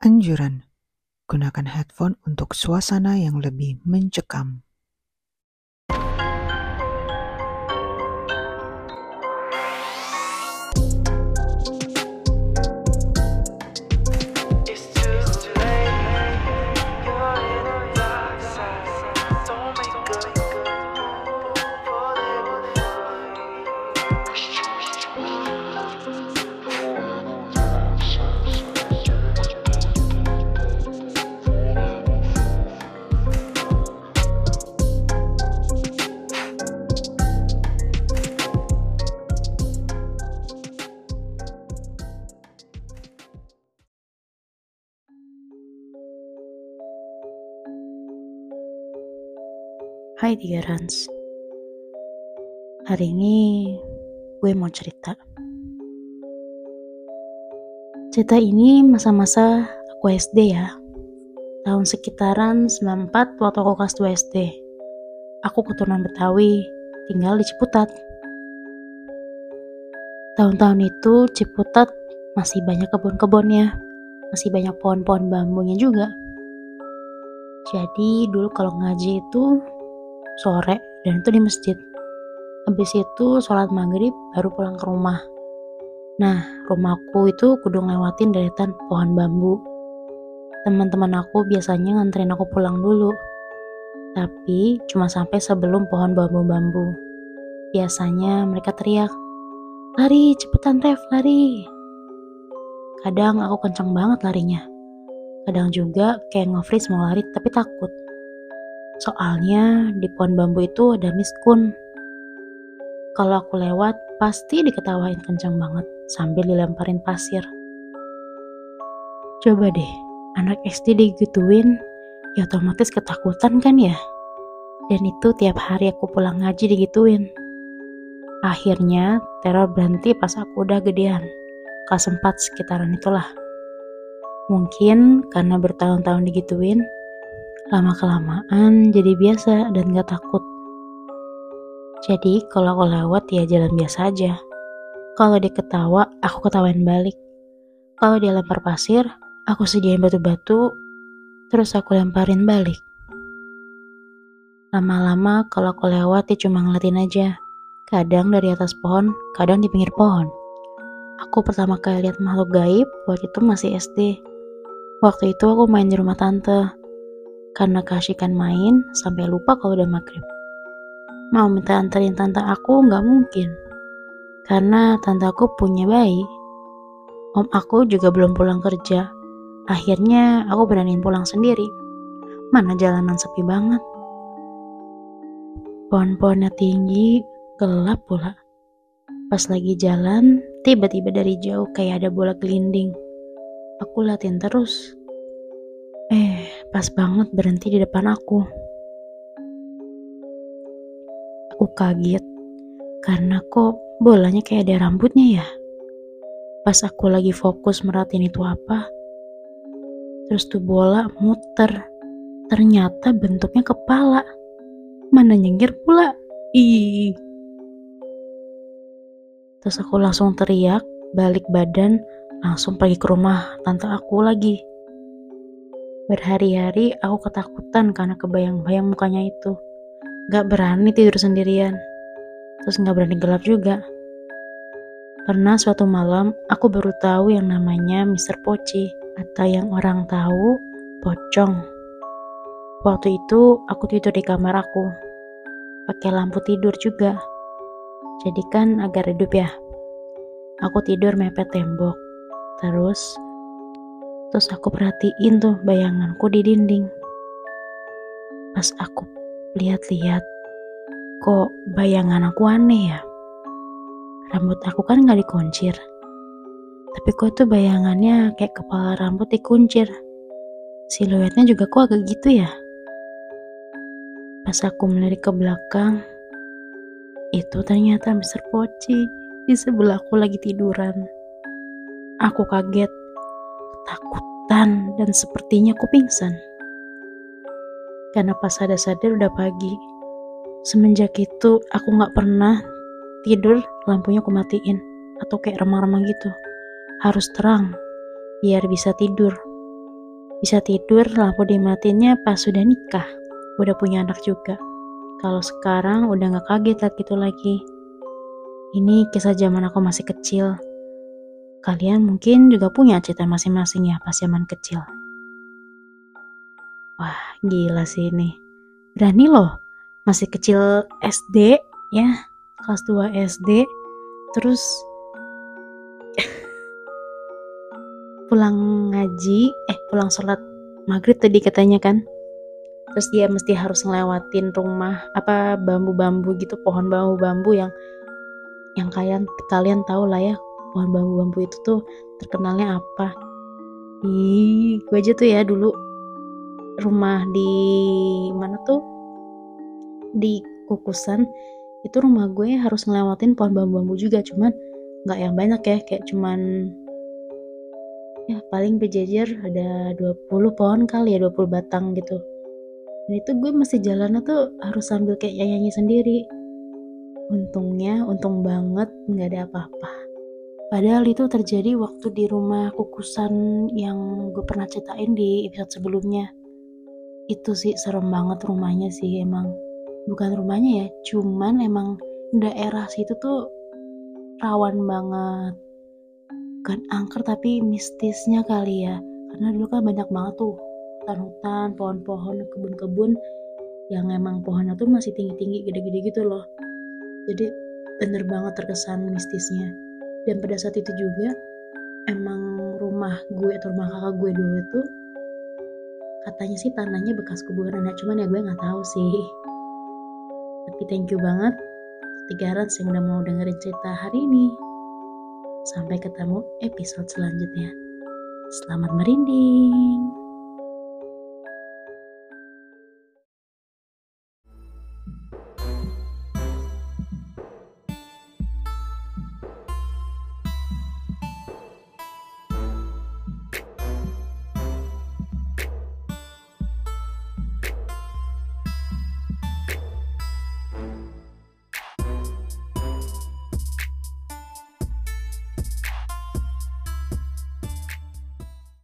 Anjuran: gunakan headphone untuk suasana yang lebih mencekam. Hai Tiga Rans. Hari ini gue mau cerita. Cerita ini masa-masa aku SD ya. Tahun sekitaran 94 waktu aku kelas 2 SD Aku keturunan Betawi, tinggal di Ciputat. Tahun-tahun itu Ciputat masih banyak kebun-kebunnya Masih banyak pohon-pohon bambunya juga. Jadi dulu kalau ngaji itu sore dan itu di masjid. Habis itu sholat maghrib baru pulang ke rumah. Nah, rumahku itu kudu ngelewatin deretan pohon bambu. Teman-teman aku biasanya nganterin aku pulang dulu. Tapi cuma sampai sebelum pohon bambu-bambu. Biasanya mereka teriak, Lari, cepetan Ref, lari. Kadang aku kencang banget larinya. Kadang juga kayak nge-freeze mau lari tapi takut. Soalnya di pohon bambu itu ada miskun. Kalau aku lewat, pasti diketawain kencang banget sambil dilemparin pasir. Coba deh, anak SD digituin, ya otomatis ketakutan kan ya? Dan itu tiap hari aku pulang ngaji digituin. Akhirnya, teror berhenti pas aku udah gedean. Kelas 4 sekitaran itulah. Mungkin karena bertahun-tahun digituin, lama-kelamaan jadi biasa dan gak takut. Jadi kalau aku lewat ya jalan biasa aja. Kalau dia ketawa, aku ketawain balik. Kalau dia lempar pasir, aku sediain batu-batu, terus aku lemparin balik. Lama-lama kalau aku lewat dia cuma ngeliatin aja. Kadang dari atas pohon, kadang di pinggir pohon. Aku pertama kali lihat makhluk gaib waktu itu masih SD. Waktu itu aku main di rumah tante. Karena keasikan main, sampai lupa kalau udah maghrib. Mau minta anterin tante aku nggak mungkin. Karena tante aku punya bayi. Om aku juga belum pulang kerja. Akhirnya aku beraniin pulang sendiri. Mana jalanan sepi banget. Pohon-pohonnya tinggi, gelap pula. Pas lagi jalan, tiba-tiba dari jauh kayak ada bola gelinding. Aku liatin terus. Pas banget berhenti di depan aku. Aku kaget karena kok bolanya kayak ada rambutnya ya. Pas aku lagi fokus merhatiin itu apa, terus tuh bola muter. Ternyata bentuknya kepala. Mana nyengir pula. Ih. Terus aku langsung teriak, balik badan, langsung pergi ke rumah tante aku lagi. Berhari-hari aku ketakutan karena kebayang-bayang mukanya itu. Gak berani tidur sendirian. Terus gak berani gelap juga. Pernah suatu malam aku baru tahu yang namanya Mr. Poci atau yang orang tahu pocong. Waktu itu aku tidur di kamar aku. Pakai lampu tidur juga. Jadi kan agak redup ya. Aku tidur mepet tembok. Terus terus aku perhatiin tuh bayanganku di dinding. Pas aku lihat-lihat, kok bayangan aku aneh ya? Rambut aku kan gak dikuncir. Tapi kok tuh bayangannya kayak kepala rambut dikuncir. Siluetnya juga kok agak gitu ya? Pas aku melirik ke belakang, itu ternyata Mr. Poci di sebelahku lagi tiduran. Aku kaget, dan sepertinya aku pingsan. Karena pas sadar-sadar udah pagi. Semenjak itu aku gak pernah tidur lampunya aku matiin atau kayak remang-remang gitu. Harus terang biar bisa tidur. bisa tidur lampu dimatinnya pas sudah nikah udah punya anak juga kalau sekarang udah gak kaget liat gitu lagi ini kisah zaman aku masih kecil kalian mungkin juga punya cerita masing-masing ya pas zaman kecil. Wah gila sih ini. Berani loh masih kecil SD ya kelas 2 SD terus pulang ngaji eh pulang sholat maghrib tadi katanya kan. Terus dia mesti harus ngelewatin rumah apa bambu-bambu gitu pohon bambu-bambu yang yang kalian kalian tahu lah ya pohon bambu-bambu itu tuh terkenalnya apa? Ih, gue aja tuh ya dulu rumah di mana tuh? Di kukusan. Itu rumah gue harus ngelewatin pohon bambu-bambu juga cuman nggak yang banyak ya kayak cuman ya paling berjejer ada 20 pohon kali ya 20 batang gitu. Dan itu gue masih jalannya tuh harus sambil kayak nyanyi sendiri. Untungnya untung banget nggak ada apa-apa padahal itu terjadi waktu di rumah kukusan yang gue pernah ceritain di episode sebelumnya. Itu sih serem banget rumahnya sih emang. Bukan rumahnya ya cuman emang daerah situ tuh rawan banget. Bukan angker tapi mistisnya kali ya. Karena dulu kan banyak banget tuh hutan-hutan pohon-pohon kebun-kebun yang emang pohonnya tuh masih tinggi-tinggi gede-gede gitu loh. Jadi bener banget terkesan mistisnya dan pada saat itu juga emang rumah gue atau rumah kakak gue dulu itu katanya sih tanahnya bekas kuburan ya cuman ya gue nggak tahu sih tapi thank you banget tiga yang udah mau dengerin cerita hari ini Sampai ketemu episode selanjutnya. Selamat merinding.